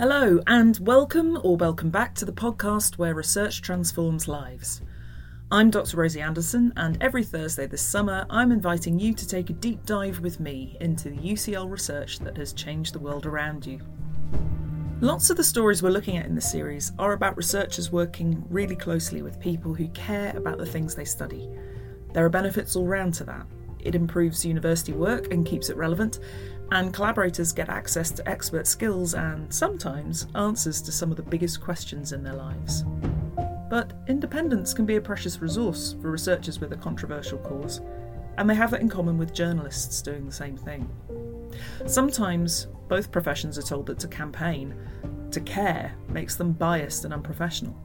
Hello, and welcome or welcome back to the podcast where research transforms lives. I'm Dr. Rosie Anderson, and every Thursday this summer, I'm inviting you to take a deep dive with me into the UCL research that has changed the world around you. Lots of the stories we're looking at in this series are about researchers working really closely with people who care about the things they study. There are benefits all round to that. It improves university work and keeps it relevant, and collaborators get access to expert skills and sometimes answers to some of the biggest questions in their lives. But independence can be a precious resource for researchers with a controversial cause, and they have that in common with journalists doing the same thing. Sometimes both professions are told that to campaign, to care, makes them biased and unprofessional.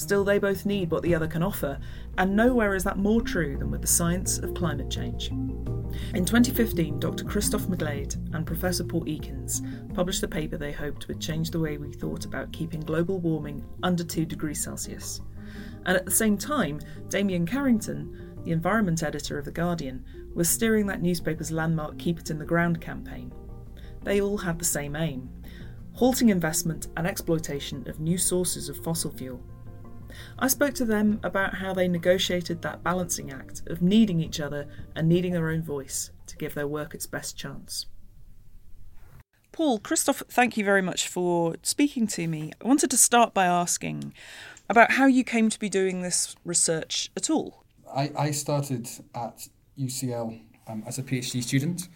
Still, they both need what the other can offer, and nowhere is that more true than with the science of climate change. In 2015, Dr. Christophe McGlade and Professor Paul Ekins published a paper they hoped would change the way we thought about keeping global warming under 2 degrees Celsius. And at the same time, Damian Carrington, the environment editor of The Guardian, was steering that newspaper's landmark Keep It in the Ground campaign. They all had the same aim halting investment and exploitation of new sources of fossil fuel I spoke to them about how they negotiated that balancing act of needing each other and needing their own voice to give their work its best chance. Paul, Christophe, thank you very much for speaking to me. I wanted to start by asking about how you came to be doing this research at all. I, I started at UCL um, as a PhD student,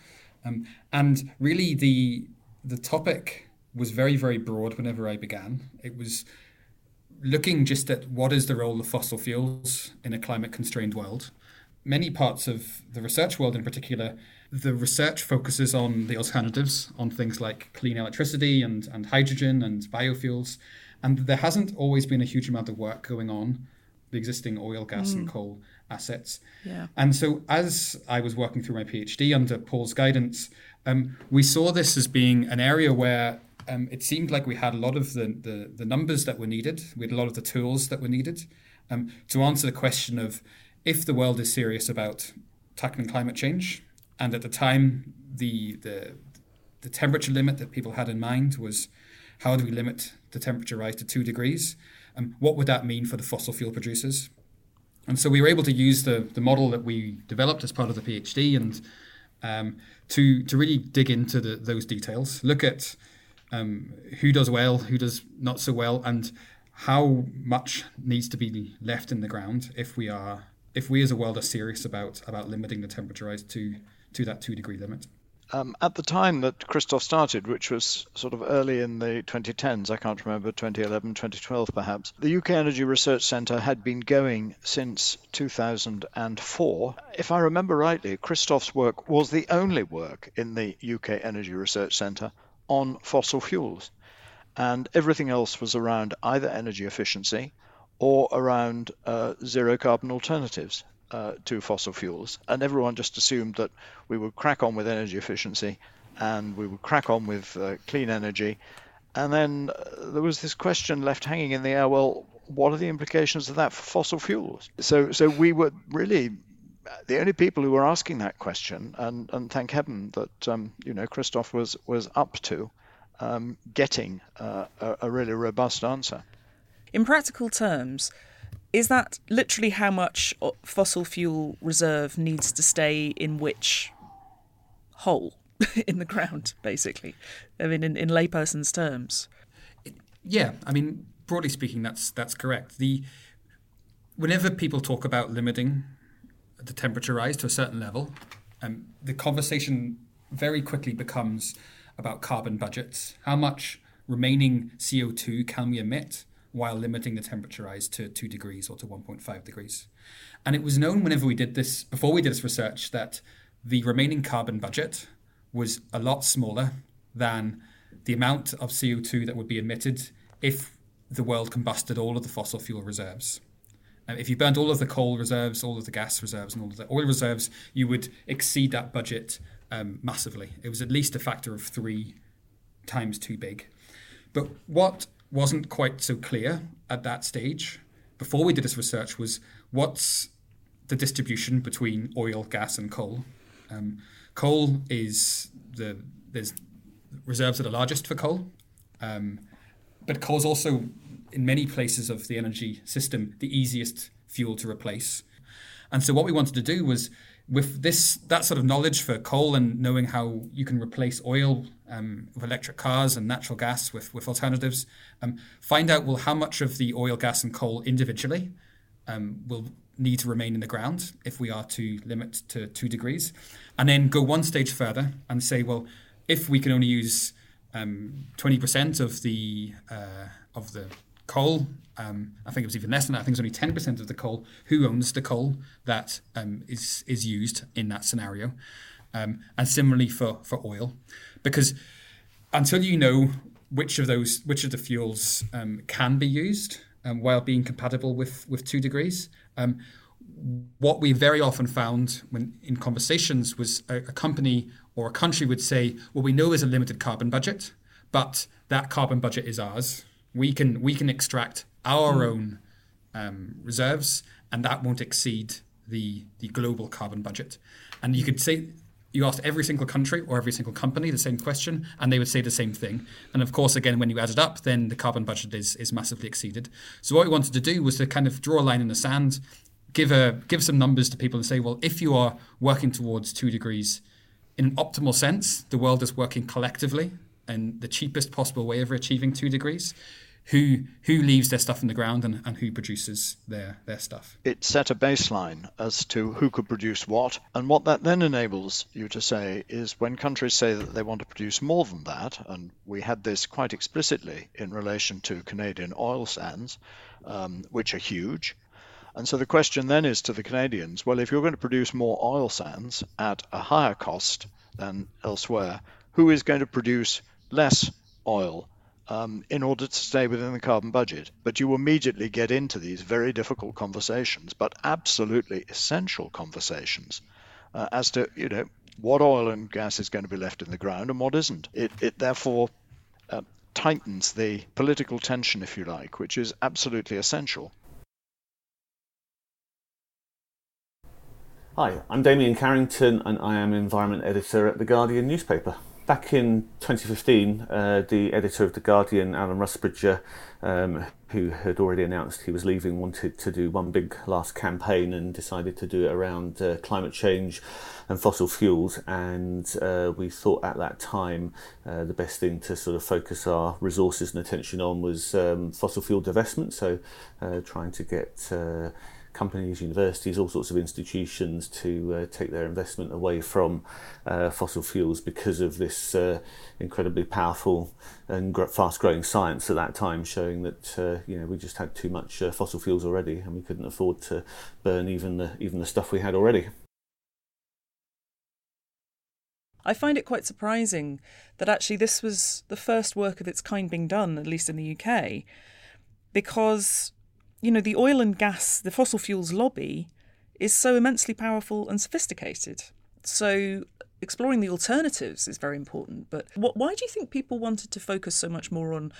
um, and really the the topic was very very broad whenever I began. It was looking just at what is the role of fossil fuels in a climate constrained world. Many parts of the research world, in particular, the research focuses on the alternatives, on things like clean electricity and, and hydrogen and biofuels. And there hasn't always been a huge amount of work going on the existing oil, gas, mm. and coal assets. Yeah. And so, as I was working through my PhD under Paul's guidance, um, we saw this as being an area where um, it seemed like we had a lot of the, the, the, numbers that were needed. We had a lot of the tools that were needed um, to answer the question of if the world is serious about tackling climate change, and at the time the the the temperature limit that people had in mind was how do we limit the temperature rise to two degrees? Um, what would that mean for the fossil fuel producers? And so we were able to use the, the model that we developed as part of the PhD and um, to to really dig into the, those details, look at um, who does well, who does not so well, and how much needs to be left in the ground if we are if we as a world are serious about about limiting the temperature rise to to that two degree limit. Um, at the time that Christophe started, which was sort of early in the 2010s, I can't remember, 2011, 2012 perhaps, the UK Energy Research Centre had been going since 2004. If I remember rightly, Christophe's work was the only work in the UK Energy Research Centre on fossil fuels. And everything else was around either energy efficiency or around uh, zero carbon alternatives uh, to fossil fuels. And everyone just assumed that we would crack on with energy efficiency and we would crack on with uh, clean energy. And then uh, there was this question left hanging in the air well, what are the implications of that for fossil fuels? So, so we were really the only people who were asking that question, and, and thank heaven that um, you know Christophe was was up to um, getting uh, a, a really robust answer. In practical terms, is that literally how much fossil fuel reserve needs to stay in which hole in the ground, basically? I mean, in, in layperson's terms. Yeah, I mean, broadly speaking, that's that's correct. The whenever people talk about limiting the temperature rise to a certain level, um, the conversation very quickly becomes about carbon budgets. How much remaining CO2 can we emit while limiting the temperature rise to 2 degrees or to 1.5 degrees? And it was known whenever we did this, before we did this research, that the remaining carbon budget was a lot smaller than the amount of CO2 that would be emitted if the world combusted all of the fossil fuel reserves. Um, if you burned all of the coal reserves, all of the gas reserves, and all of the oil reserves, you would exceed that budget um, massively. It was at least a factor of three times too big. But what wasn't quite so clear at that stage, before we did this research, was what's the distribution between oil, gas, and coal. Um, coal is the there's reserves that are the largest for coal, Um, but coal is also, in many places of the energy system, the easiest fuel to replace. And so what we wanted to do was with this that sort of knowledge for coal and knowing how you can replace oil um, with electric cars and natural gas with, with alternatives, um, find out well how much of the oil, gas, and coal individually um, will need to remain in the ground if we are to limit to two degrees, and then go one stage further and say, well, if we can only use um, twenty percent of the uh, of the coal, um, I think it was even less than that. I think it's only ten percent of the coal. Who owns the coal that um, is is used in that scenario? Um, and similarly for for oil, because until you know which of those which of the fuels um, can be used um, while being compatible with with two degrees. Um, what we very often found when in conversations was a, a, company or a country would say, "Well, we know there's a limited carbon budget, but that carbon budget is ours. We can we can extract our mm. own um, reserves, and that won't exceed the the global carbon budget." And you could say you asked every single country or every single company the same question, and they would say the same thing. And of course, again, when you add it up, then the carbon budget is is massively exceeded. So what we wanted to do was to kind of draw a line in the sand, give a give some numbers to people and say, well, if you are working towards two degrees, in an optimal sense, the world is working collectively and the cheapest possible way of achieving two degrees who who leaves their stuff in the ground and, and who produces their their stuff. It set a baseline as to who could produce what, and what that then enables you to say is when countries say that they want to produce more than that, and we had this quite explicitly in relation to Canadian oil sands, um, which are huge. And so the question then is to the Canadians well, if you're going to produce more oil sands at a higher cost than elsewhere, who is going to produce less oil um, in order to stay within the carbon budget. But you immediately get into these very difficult conversations, but absolutely essential conversations uh, as to you know what oil and gas is going to be left in the ground and what isn't. It, it therefore uh, tightens the political tension, if you like, which is absolutely essential. Hi, I'm Damian Carrington and I am environment editor at the Guardian newspaper. Back in 2015, uh, the editor of The Guardian, Alan Rusbridger, um, who had already announced he was leaving, wanted to do one big last campaign and decided to do it around uh, climate change and fossil fuels. And uh, we thought at that time uh, the best thing to sort of focus our resources and attention on was um, fossil fuel divestment. So uh, trying to get uh, companies, universities, all sorts of institutions to uh, take their investment away from uh, fossil fuels because of this uh, incredibly powerful and fast-growing science at that time, showing that uh, you know we just had too much uh, fossil fuels already, and we couldn't afford to burn even the even the stuff we had already. I find it quite surprising that actually this was the first work of its kind being done, at least in the UK, because you know, the oil and gas, the fossil fuels lobby is so immensely powerful and sophisticated. So exploring the alternatives is very important. But what, why do you think people wanted to focus so much more on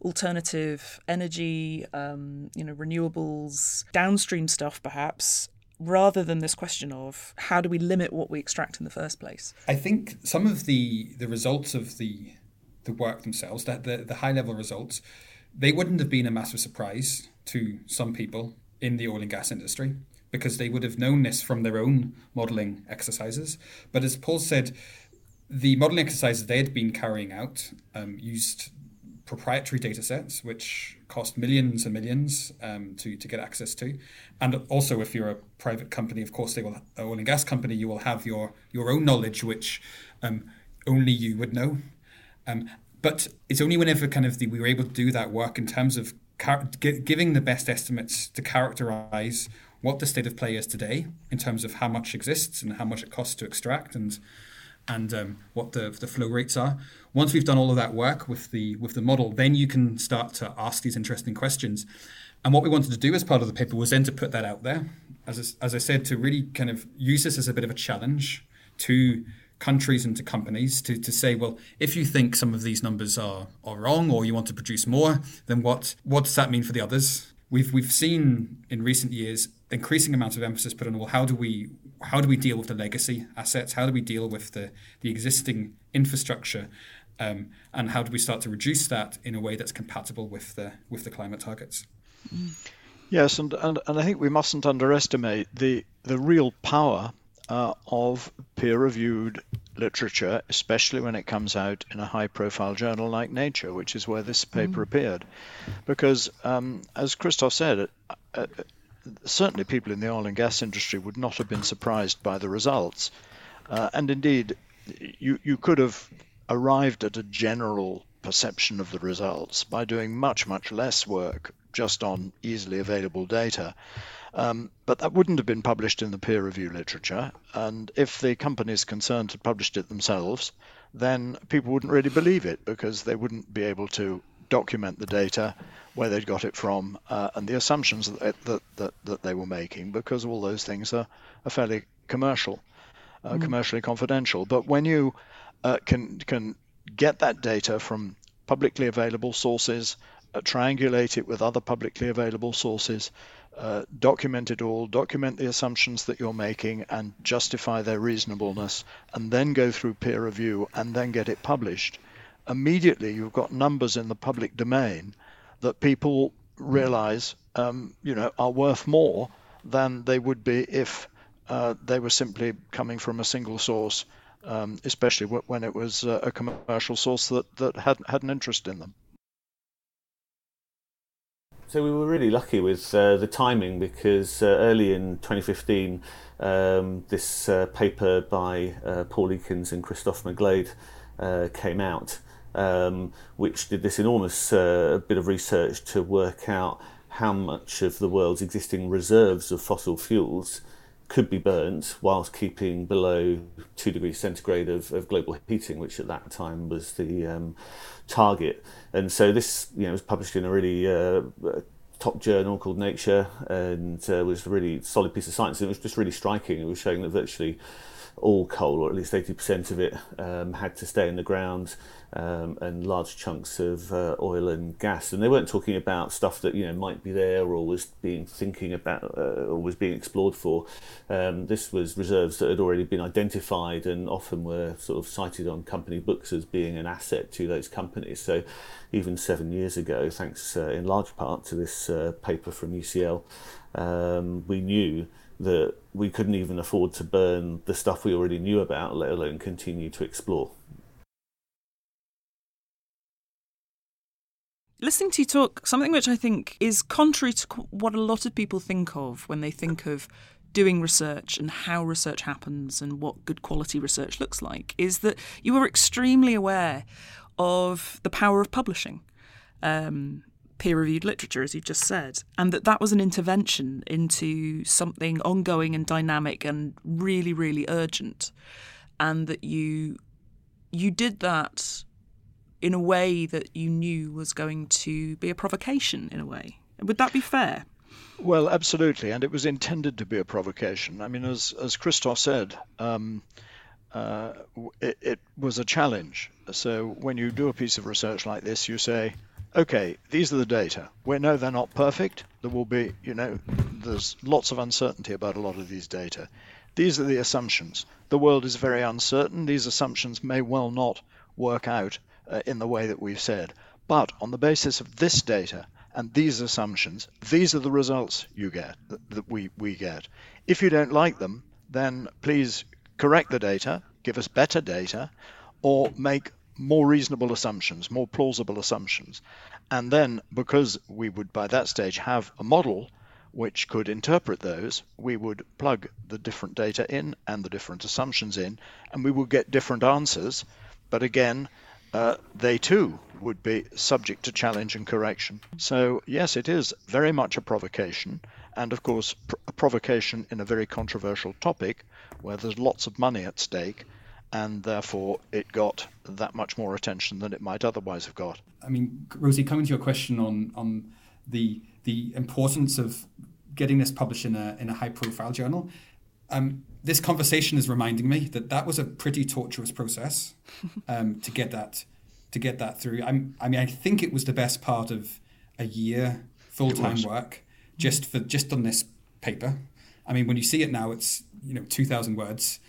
alternative energy, um, you know, renewables, downstream stuff, perhaps, rather than this question of how do we limit what we extract in the first place? I think some of the the results of the the work themselves, that the, the high level results, they wouldn't have been a massive surprise to some people in the oil and gas industry because they would have known this from their own modeling exercises. But as Paul said, the modeling exercises they had been carrying out um, used proprietary data sets, which cost millions and millions um, to, to get access to. And also, if you're a private company, of course, they will, oil and gas company, you will have your, your own knowledge, which um, only you would know. Um, but it's only whenever kind of the, we were able to do that work in terms of car- giving the best estimates to characterize what the state of play is today in terms of how much exists and how much it costs to extract and and um, what the, the flow rates are. Once we've done all of that work with the with the model, then you can start to ask these interesting questions. And what we wanted to do as part of the paper was then to put that out there, as as I said, to really kind of use this as a bit of a challenge to countries and to companies to, to say, well, if you think some of these numbers are, are wrong or you want to produce more, then what, what does that mean for the others? We've, we've seen in recent years increasing amounts of emphasis put on well how do we how do we deal with the legacy assets how do we deal with the the existing infrastructure Um, and how do we start to reduce that in a way that's compatible with the with the climate targets? Yes, and, and, and I think we mustn't underestimate the the real power uh, of peer-reviewed literature, especially when it comes out in a high-profile journal like Nature, which is where this paper mm. appeared, because um, as Christophe said, uh, certainly people in the oil and gas industry would not have been surprised by the results, uh, and indeed, you you could have arrived at a general perception of the results by doing much much less work just on easily available data. Um, but that wouldn't have been published in the peer review literature. And if the companies concerned had published it themselves, then people wouldn't really believe it because they wouldn't be able to document the data, where they'd got it from, uh, and the assumptions that, that, that, that, they were making, because all those things are, are fairly commercial, uh, mm. commercially confidential. But when you uh, can can get that data from publicly available sources, uh, triangulate it with other publicly available sources, uh, document it all, document the assumptions that you're making, and justify their reasonableness, and then go through peer review and then get it published. Immediately, you've got numbers in the public domain that people realize, um, you know, are worth more than they would be if uh, they were simply coming from a single source, um, especially when it was uh, a commercial source that, that had, had an interest in them. So we were really lucky with uh, the timing because uh, early in 2015, um, this uh, paper by uh, Paul Ekins and Christophe McGlade uh, came out, um, which did this enormous uh, bit of research to work out how much of the world's existing reserves of fossil fuels could be burnt whilst keeping below two degrees centigrade of, of global heating, which at that time was the um, target. And so this, you know, was published in a really uh, top journal called Nature, and uh, was a really solid piece of science. And it was just really striking. It was showing that virtually all coal, or at least 80% of it, um, had to stay in the ground, um, and large chunks of uh, oil and gas. And they weren't talking about stuff that you know might be there or was being thinking about uh, or was being explored for. Um, this was reserves that had already been identified and often were sort of cited on company books as being an asset to those companies. So even seven years ago, thanks uh, in large part to this uh, paper from UCL, um, we knew that we couldn't even afford to burn the stuff we already knew about, let alone continue to explore. Listening to you talk, something which I think is contrary to what a lot of people think of when they think of doing research and how research happens and what good quality research looks like, is that you are extremely aware of the power of publishing. Um, peer-reviewed literature, as you just said, and that that was an intervention into something ongoing and dynamic and really, really urgent, and that you you did that in a way that you knew was going to be a provocation in a way. Would that be fair? Well, absolutely, and it was intended to be a provocation. I mean, as as Christophe said, um, uh, it, it was a challenge. So when you do a piece of research like this, you say, okay, these are the data. We know they're not perfect. There will be, you know, there's lots of uncertainty about a lot of these data. These are the assumptions. The world is very uncertain. These assumptions may well not work out uh, in the way that we've said. But on the basis of this data and these assumptions, these are the results you get, that, we, we get. If you don't like them, then please correct the data, give us better data, or make more reasonable assumptions, more plausible assumptions. And then, because we would by that stage have a model which could interpret those, we would plug the different data in and the different assumptions in, and we would get different answers. But again, uh, they too would be subject to challenge and correction. So, yes, it is very much a provocation, and of course, pr- a provocation in a very controversial topic where there's lots of money at stake and therefore it got that much more attention than it might otherwise have got. I mean, Rosie, coming to your question on on the the importance of getting this published in a in a high profile journal, um, this conversation is reminding me that that was a pretty torturous process um, to get that to get that through. I'm, I mean, I think it was the best part of a year full time work just for just on this paper. I mean, when you see it now, it's you know two thousand words.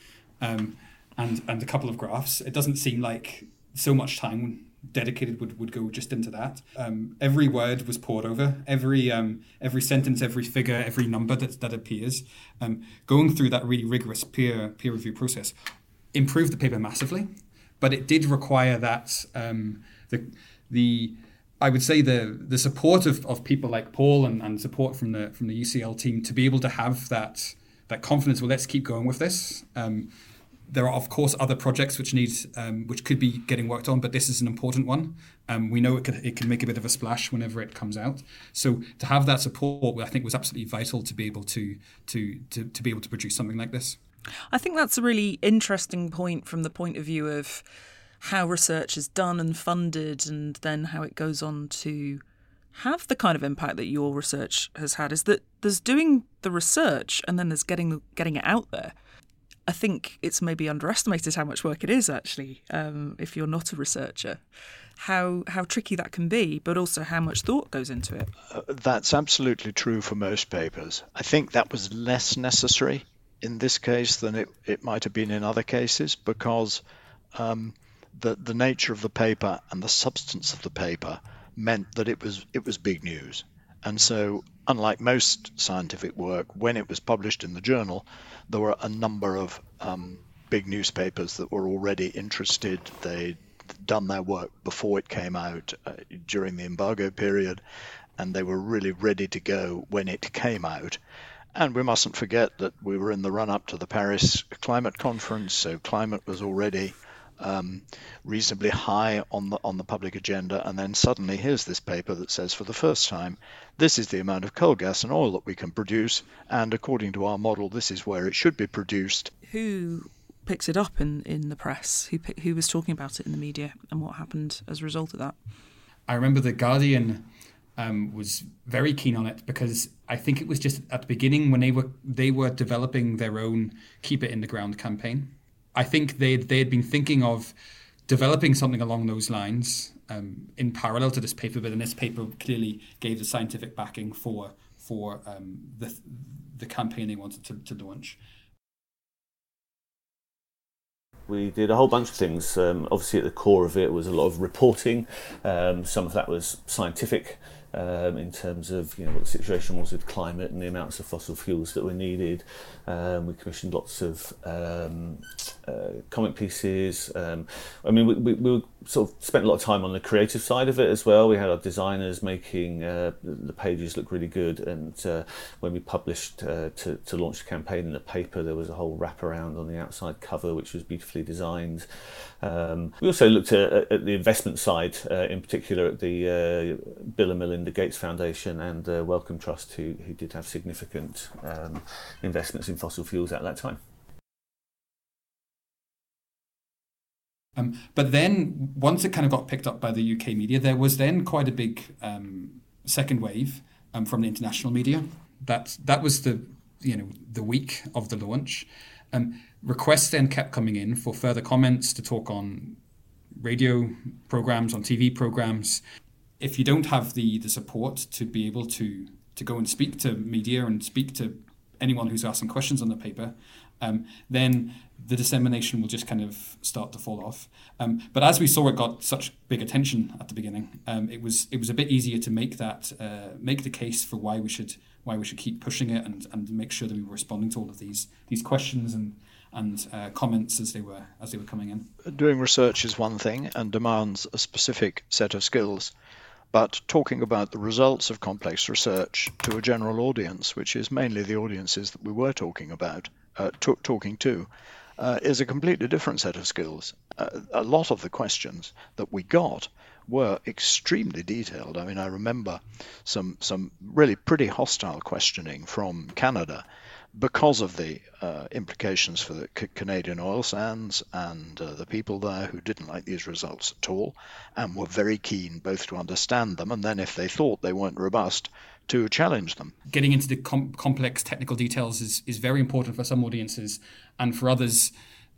Um, and and a couple of graphs. It doesn't seem like so much time dedicated would, would go just into that. Um, every word was poured over, every um, every sentence, every figure, every number that, that appears. Um, going through that really rigorous peer peer review process improved the paper massively, but it did require that um, the the I would say the the support of, of people like Paul and, and support from the from the UCL team to be able to have that that confidence. Well, let's keep going with this. Um, there are of course other projects which need um, which could be getting worked on, but this is an important one. Um, we know it can it can make a bit of a splash whenever it comes out. So to have that support, I think, was absolutely vital to be able to to to, to be able to produce something like this. I think that's a really interesting point from the point of view of how research is done and funded, and then how it goes on to have the kind of impact that your research has had. Is that there's doing the research, and then there's getting getting it out there. I think it's maybe underestimated how much work it is actually um, if you're not a researcher. How how tricky that can be, but also how much thought goes into it. Uh, that's absolutely true for most papers. I think that was less necessary in this case than it, it might have been in other cases because um, the the nature of the paper and the substance of the paper meant that it was it was big news. And so, unlike most scientific work, when it was published in the journal, there were a number of um, big newspapers that were already interested. They'd done their work before it came out uh, during the embargo period, and they were really ready to go when it came out. And we mustn't forget that we were in the run up to the Paris Climate Conference, so climate was already um, reasonably high on the on the public agenda, and then suddenly here's this paper that says for the first time, this is the amount of coal, gas, and oil that we can produce, and according to our model, this is where it should be produced. Who picks it up in, in the press? Who who was talking about it in the media, and what happened as a result of that? I remember the Guardian. Um, was very keen on it because I think it was just at the beginning when they were they were developing their own keep it in the ground campaign I think they they had been thinking of developing something along those lines um, in parallel to this paper, but then this paper clearly gave the scientific backing for for um, the the campaign they wanted to, to launch. We did a whole bunch of things. Um, obviously, at the core of it was a lot of reporting. Um, some of that was scientific um, in terms of you know what the situation was with climate and the amounts of fossil fuels that were needed. Um, we commissioned lots of um, uh, comic pieces. Um, I mean, we, we, we sort of spent a lot of time on the creative side of it as well. We had our designers making uh, the pages look really good, and uh, when we published uh, to, to launch the campaign in the paper, there was a whole wraparound on the outside cover, which was beautifully designed. Um, we also looked at, at the investment side, uh, in particular at the uh, Bill and Melinda Gates Foundation and the Wellcome Trust, who, who did have significant um, investments in fossil fuels at that time. Um, but then, once it kind of got picked up by the UK media, there was then quite a big um, second wave um, from the international media. That that was the you know the week of the launch. Um, requests then kept coming in for further comments to talk on radio programs, on TV programs. If you don't have the the support to be able to to go and speak to media and speak to anyone who's asking questions on the paper, um, then the dissemination will just kind of start to fall off. Um, but as we saw, it got such big attention at the beginning. Um, it was it was a bit easier to make that uh, make the case for why we should why we should keep pushing it and, and make sure that we were responding to all of these these questions and and uh, comments as they were as they were coming in. Doing research is one thing and demands a specific set of skills. But talking about the results of complex research to a general audience, which is mainly the audiences that we were talking about, uh, t- talking to, uh, is a completely different set of skills. Uh, a lot of the questions that we got were extremely detailed. I mean, I remember some some really pretty hostile questioning from Canada because of the uh, implications for the C- Canadian oil sands and uh, the people there who didn't like these results at all and were very keen both to understand them and then if they thought they weren't robust to challenge them. Getting into the com- complex technical details is, is very important for some audiences, and for others,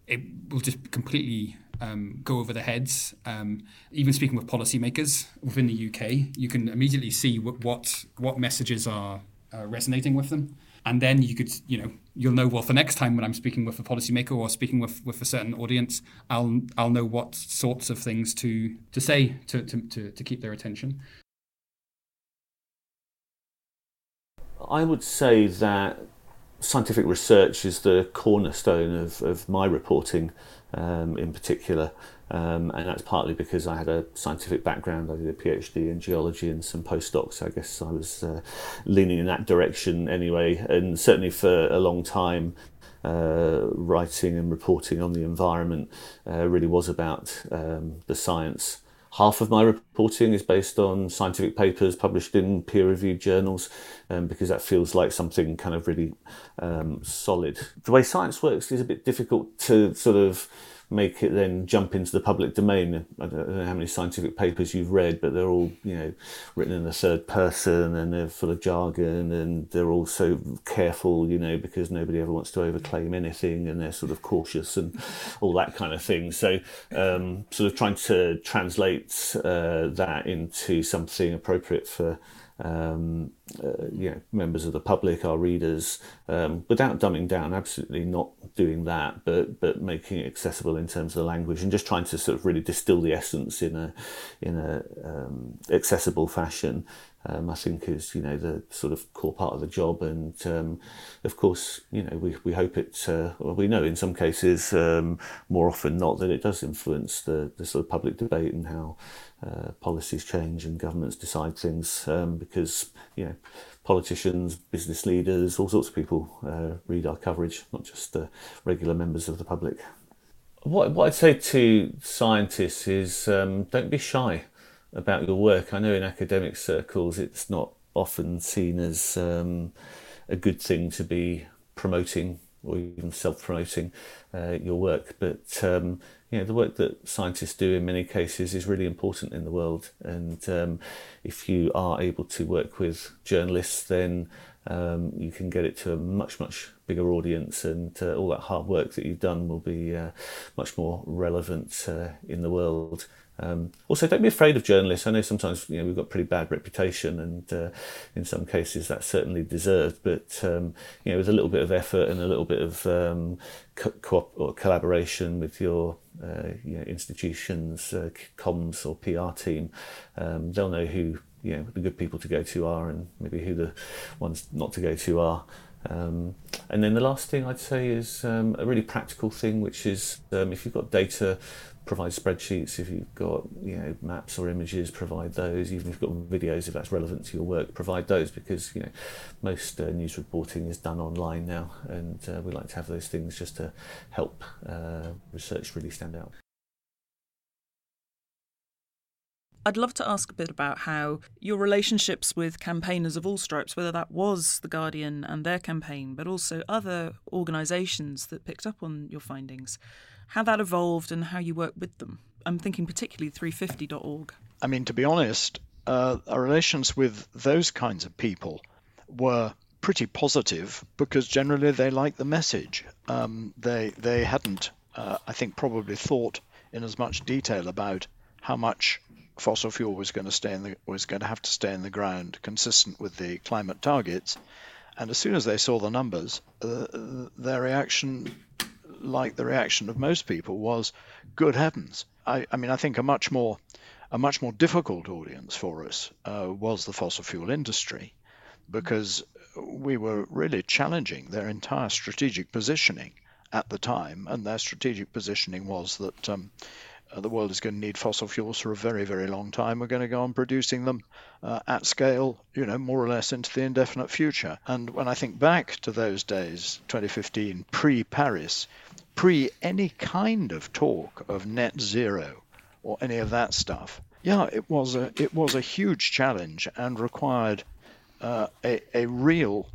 it will just completely um, go over their heads. Um, even speaking with policymakers within the UK, you can immediately see what what, what messages are uh, resonating with them. and then you could you know you'll know well for next time when I'm speaking with a policymaker or speaking with, with a certain audience, I'll I'll know what sorts of things to to say to to, to, to keep their attention. I would say that scientific research is the cornerstone of, of my reporting um, in particular. Um, and that's partly because I had a scientific background. I did a PhD in geology and some postdocs. I guess I was uh, leaning in that direction anyway. And certainly for a long time, uh, writing and reporting on the environment uh, really was about um, the science. Half of my reporting is based on scientific papers published in peer reviewed journals um, because that feels like something kind of really um, solid. The way science works is a bit difficult to sort of make it then jump into the public domain. I don't know how many scientific papers you've read, but they're all you know written in the third person and they're full of jargon and they're all so careful, you know, because nobody ever wants to overclaim anything and they're sort of cautious and all that kind of thing. So, um, sort of trying to translate uh, that into something appropriate for um, uh, you know, members of the public, our readers, um, without dumbing down, absolutely not doing that, but but making it accessible in terms of the language and just trying to sort of really distill the essence in a in a um, accessible fashion. Um, I think is you know the sort of core part of the job, and um, of course you know we, we hope it. Uh, well, we know in some cases um, more often not that it does influence the, the sort of public debate and how uh, policies change and governments decide things um, because you know politicians, business leaders, all sorts of people uh, read our coverage, not just uh, regular members of the public. What, what I'd say to scientists is um, don't be shy about your work. I know in academic circles it's not often seen as um, a good thing to be promoting or even self-promoting uh, your work, but um, you know, the work that scientists do in many cases is really important in the world. And um, if you are able to work with journalists, then um, you can get it to a much, much bigger audience, and uh, all that hard work that you've done will be uh, much more relevant uh, in the world. Um, also, don't be afraid of journalists. I know sometimes you know we've got pretty bad reputation, and uh, in some cases that's certainly deserved. But um, you know, with a little bit of effort and a little bit of um, co- or collaboration with your uh, you know, institutions, uh, comms or PR team, um, they'll know who you know the good people to go to are, and maybe who the ones not to go to are. Um, and then the last thing I'd say is um, a really practical thing, which is um, if you've got data provide spreadsheets. If you've got you know maps or images, provide those. Even if you've got videos, if that's relevant to your work, provide those because you know most uh, news reporting is done online now, and uh, we like to have those things just to help uh, research really stand out. I'd love to ask a bit about how your relationships with campaigners of all stripes, whether that was The Guardian and their campaign, but also other organisations that picked up on your findings, how that evolved and how you work with them. I'm thinking particularly 350.org. I mean, to be honest, uh, our relations with those kinds of people were pretty positive because generally they liked the message. Um, they they hadn't, uh, I think, probably thought in as much detail about how much fossil fuel was going to stay in the was going to have to stay in the ground, consistent with the climate targets. And as soon as they saw the numbers, uh, their reaction like the reaction of most people, was, "Good heavens!" I, I mean, I think a much more a much more difficult audience for us uh, was the fossil fuel industry, because we were really challenging their entire strategic positioning at the time, and their strategic positioning was that um, uh, the world is going to need fossil fuels for a very, very long time. We're going to go on producing them uh, at scale, you know, more or less into the indefinite future. And when I think back to those days, 2015, pre Paris, pre any kind of talk of net zero or any of that stuff, yeah, it was a it was a huge challenge and required uh, a, a real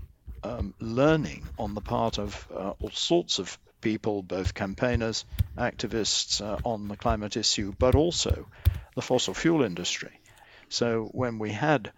um, learning on the part of uh, all sorts of people, both campaigners, activists uh, on the climate issue, but also the fossil fuel industry. So when we had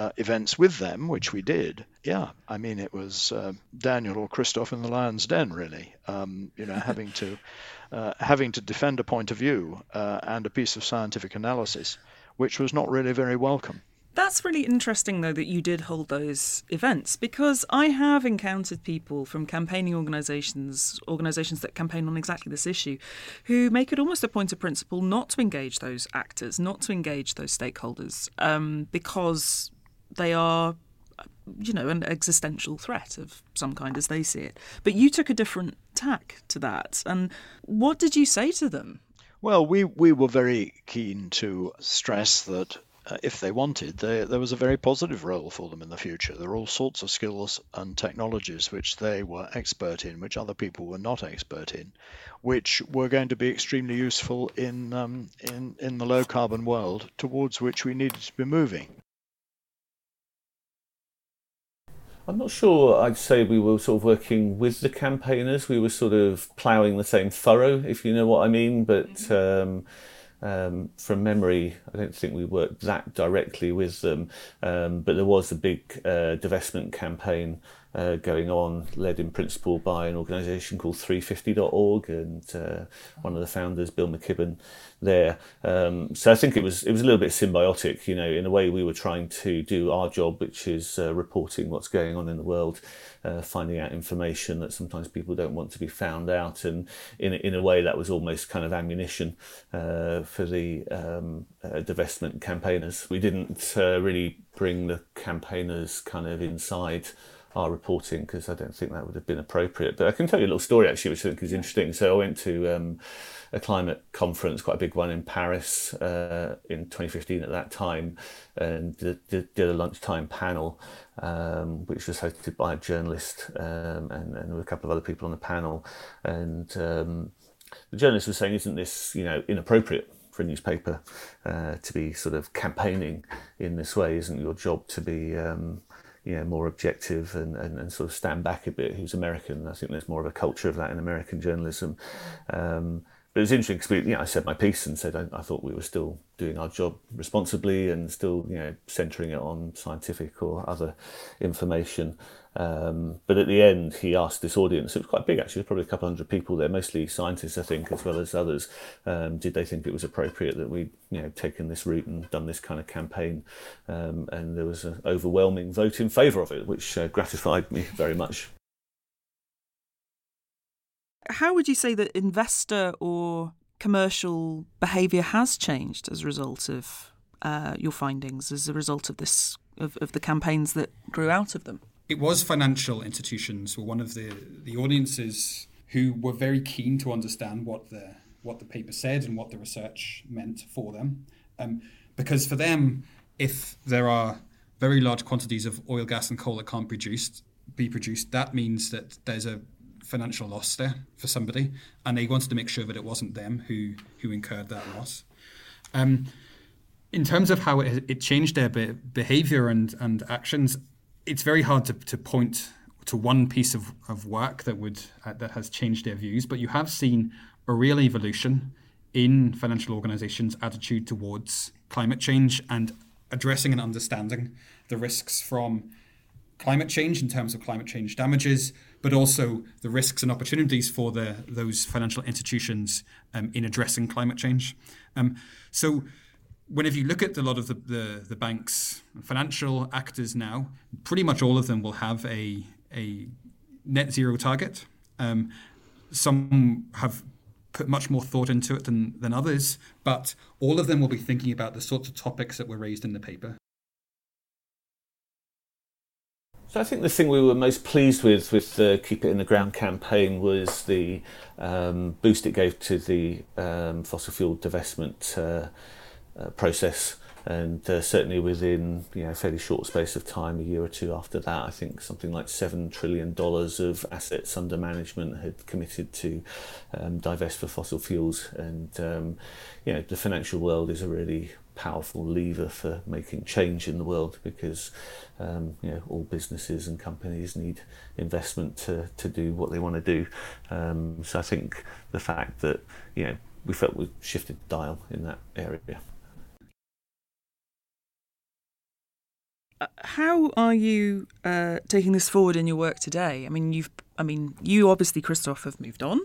uh, events with them, which we did, yeah, I mean it was uh, Daniel or Christophe in the lion's den, really. Um, you know, having to uh, having to defend a point of view uh, and a piece of scientific analysis, which was not really very welcome. That's really interesting, though, that you did hold those events because I have encountered people from campaigning organisations, organisations that campaign on exactly this issue, who make it almost a point of principle not to engage those actors, not to engage those stakeholders, um, because they are, you know, an existential threat of some kind as they see it. But you took a different tack to that. And what did you say to them? Well, we, we were very keen to stress that uh, if they wanted, they, there was a very positive role for them in the future. There are all sorts of skills and technologies which they were expert in, which other people were not expert in, which were going to be extremely useful in um, in in the low carbon world towards which we needed to be moving. I'm not sure I'd say we were sort of working with the campaigners. We were sort of ploughing the same furrow, if you know what I mean. But mm-hmm. um, um, from memory, I don't think we worked that directly with them, um, but there was a big uh, divestment campaign uh, going on, led in principle by an organisation called 350.org and uh, one of the founders, Bill McKibben, there. Um, so I think it was it was a little bit symbiotic. You know, in a way, we were trying to do our job, which is uh, reporting what's going on in the world, uh, finding out information that sometimes people don't want to be found out, and in in a way, that was almost kind of ammunition uh, for the um, uh, divestment campaigners. We didn't really bring the campaigners kind of inside our reporting because I don't think that would have been appropriate. But I can tell you a little story actually, which I think is interesting. So I went to um, a climate conference, quite a big one in Paris uh, in 2015 at that time, and did, did, a lunchtime panel, um, which was hosted by a journalist um, and, and a couple of other people on the panel. And um, the journalist was saying, "Isn't this, you know, inappropriate?" for a newspaper uh, to be sort of campaigning in this way? Isn't your job to be um, you know, more objective and, and, and sort of stand back a bit. Was American. I think there's more of a culture of that in American journalism. Um, but it was interesting because you know, I said my piece and said I, I, thought we were still doing our job responsibly and still you know centering it on scientific or other information. Um, but at the end, he asked this audience, it was quite big actually, probably a couple hundred people there, mostly scientists, I think, as well as others. Um, did they think it was appropriate that we'd you know, taken this route and done this kind of campaign? Um, and there was an overwhelming vote in favour of it, which uh, gratified me very much. How would you say that investor or commercial behaviour has changed as a result of uh, your findings, as a result of this, of, of the campaigns that grew out of them? It was financial institutions were one of the, the audiences who were very keen to understand what the what the paper said and what the research meant for them. Um, because for them, if there are very large quantities of oil, gas, and coal that can't produced, be produced, that means that there's a financial loss there for somebody, and they wanted to make sure that it wasn't them who who incurred that loss. Um, in terms of how it, it changed their be- behavior and, and actions, it's very hard to, to point to one piece of, of work that would uh, that has changed their views, but you have seen a real evolution in financial organizations' attitude towards climate change and addressing and understanding the risks from climate change in terms of climate change damages, but also the risks and opportunities for the those financial institutions um, in addressing climate change. Um, so whenever you look at a lot of the, the, the banks financial actors now, pretty much all of them will have a, a net zero target. Um, some have put much more thought into it than, than others, but all of them will be thinking about the sorts of topics that were raised in the paper. So I think the thing we were most pleased with with the Keep It in the Ground campaign was the um, boost it gave to the um, fossil fuel divestment uh, uh, process. And uh, certainly within you know a fairly short space of time a year or two after that i think something like 7 trillion dollars of assets under management had committed to um, divest for fossil fuels. And um, you know the financial world is a really powerful lever for making change in the world because um, you know all businesses and companies need investment to, to do what they want to do. Um, so i think the fact that you know we felt we shifted the dial in that area how are you uh, taking this forward in your work today? I mean, you've, I mean, you obviously, Christophe, have moved on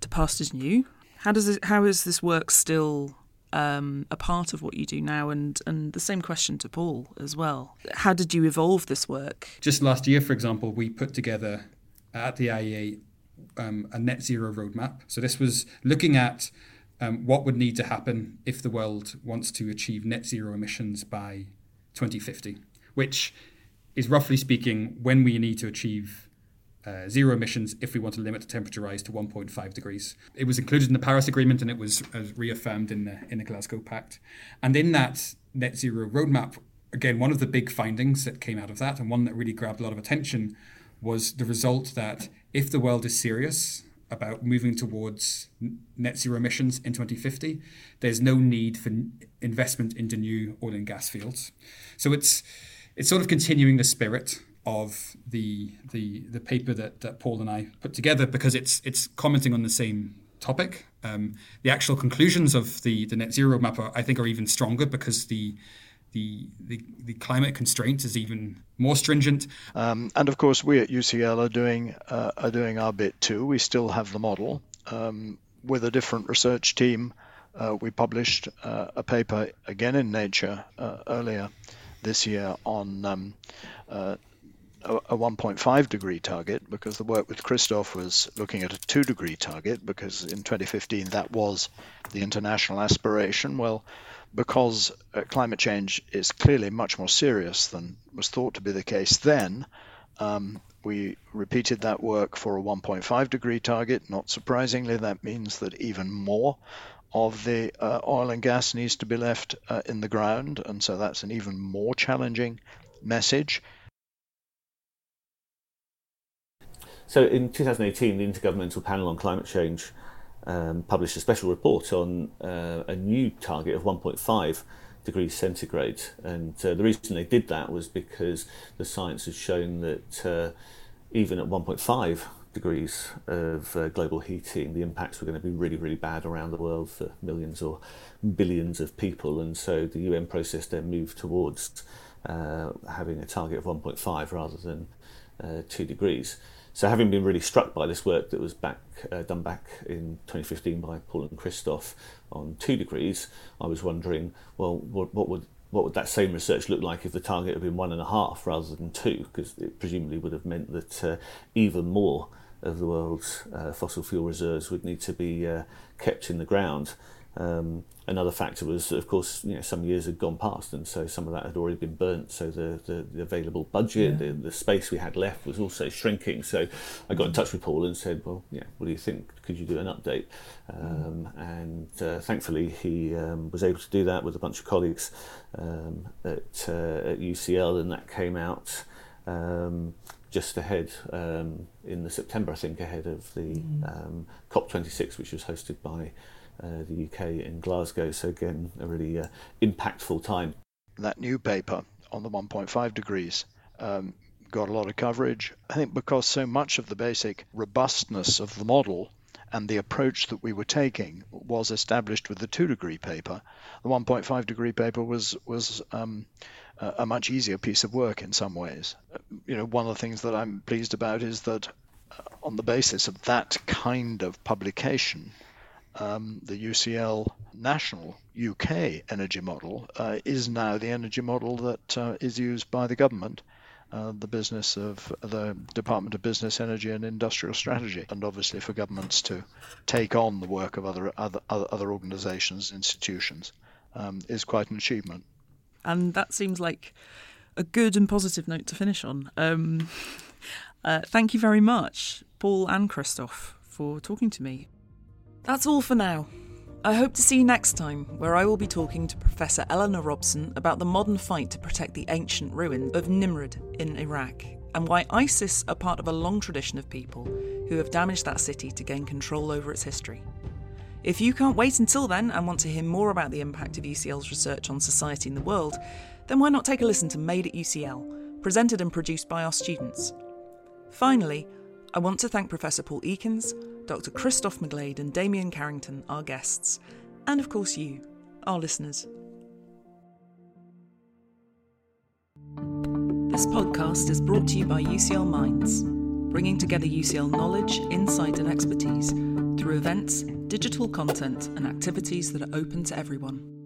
to pastures new. How does it, how is this work still um, a part of what you do now, and and the same question to Paul as well. How did you evolve this work? Just last year, for example, we put together at the IEA um, a net zero roadmap. So this was looking at um, what would need to happen if the world wants to achieve net zero emissions by 2050, which is roughly speaking when we need to achieve uh, zero emissions if we want to limit the temperature rise to 1.5 degrees. It was included in the Paris Agreement and it was uh, reaffirmed in the in the Glasgow Pact. And in that net zero roadmap, again, one of the big findings that came out of that, and one that really grabbed a lot of attention, was the result that if the world is serious about moving towards net zero emissions in 2050, there's no need for investment into new oil and gas fields. So it's it's sort of continuing the spirit of the the the paper that, that Paul and I put together because it's it's commenting on the same topic. Um, the actual conclusions of the the net zero map are, I think are even stronger because the the, the, the climate constraint is even more stringent. Um, and of course, we at UCL are doing uh, are doing our bit too. We still have the model um, with a different research team. Uh, we published uh, a paper again in Nature uh, earlier this year on um, uh, a, a 1.5 degree target because the work with Christophe was looking at a 2 degree target because in 2015 that was the international aspiration. Well, because uh, climate change is clearly much more serious than was thought to be the case then, um, we repeated that work for a 1.5 degree target. Not surprisingly, that means that even more of the uh, oil and gas needs to be left uh, in the ground, and so that's an even more challenging message. So in 2018, the Intergovernmental Panel on Climate Change um, published a special report on uh, a new target of 1.5 degrees centigrade. And uh, the reason they did that was because the science has shown that uh, even at 1.5 degrees of uh, global heating, the impacts were going to be really, really bad around the world for millions or billions of people. And so the UN process then moved towards uh, having a target of 1.5 rather than uh, 2 degrees. So having been really struck by this work that was back uh, done back in 2015 by Paul and Christophe on two degrees, I was wondering, well, what, what would what would that same research look like if the target had been one and a half rather than two? Because it presumably would have meant that uh, even more of the world's uh, fossil fuel reserves would need to be uh, kept in the ground. Um, another factor was, of course, you know, some years had gone past, and so some of that had already been burnt. So the, the, the available budget, yeah. the, the space we had left, was also shrinking. So I got in touch with Paul and said, "Well, yeah, what do you think? Could you do an update?" Um, and uh, thankfully, he um, was able to do that with a bunch of colleagues um, at, uh, at UCL, and that came out. Um, just ahead um, in the September, I think, ahead of the mm. COP26, which was hosted by uh, the UK in Glasgow. So again, a really uh, impactful time. That new paper on the 1.5 degrees um, got a lot of coverage. I think because so much of the basic robustness of the model and the approach that we were taking was established with the two degree paper. The 1.5 degree paper was was um, a much easier piece of work in some ways. You know, one of the things that I'm pleased about is that uh, on the basis of that kind of publication, um, the UCL national UK energy model uh, is now the energy model that uh, is used by the government. Uh, the business of the Department of Business, Energy and Industrial Strategy, and obviously for governments to take on the work of other other other organisations, institutions, um, is quite an achievement. And that seems like a good and positive note to finish on. Um, uh, thank you very much, Paul and Christophe, for talking to me. That's all for now. I hope to see you next time, where I will be talking to Professor Eleanor Robson about the modern fight to protect the ancient ruins of Nimrud in Iraq, and why ISIS are part of a long tradition of people who have damaged that city to gain control over its history. If you can't wait until then and want to hear more about the impact of UCL's research on society and the world, then why not take a listen to Made at UCL, presented and produced by our students? Finally, I want to thank Professor Paul Ekins, Dr. Christophe McGlade, and Damian Carrington, our guests, and of course you, our listeners. This podcast is brought to you by UCL Minds, bringing together UCL knowledge, insight, and expertise through events, digital content, and activities that are open to everyone.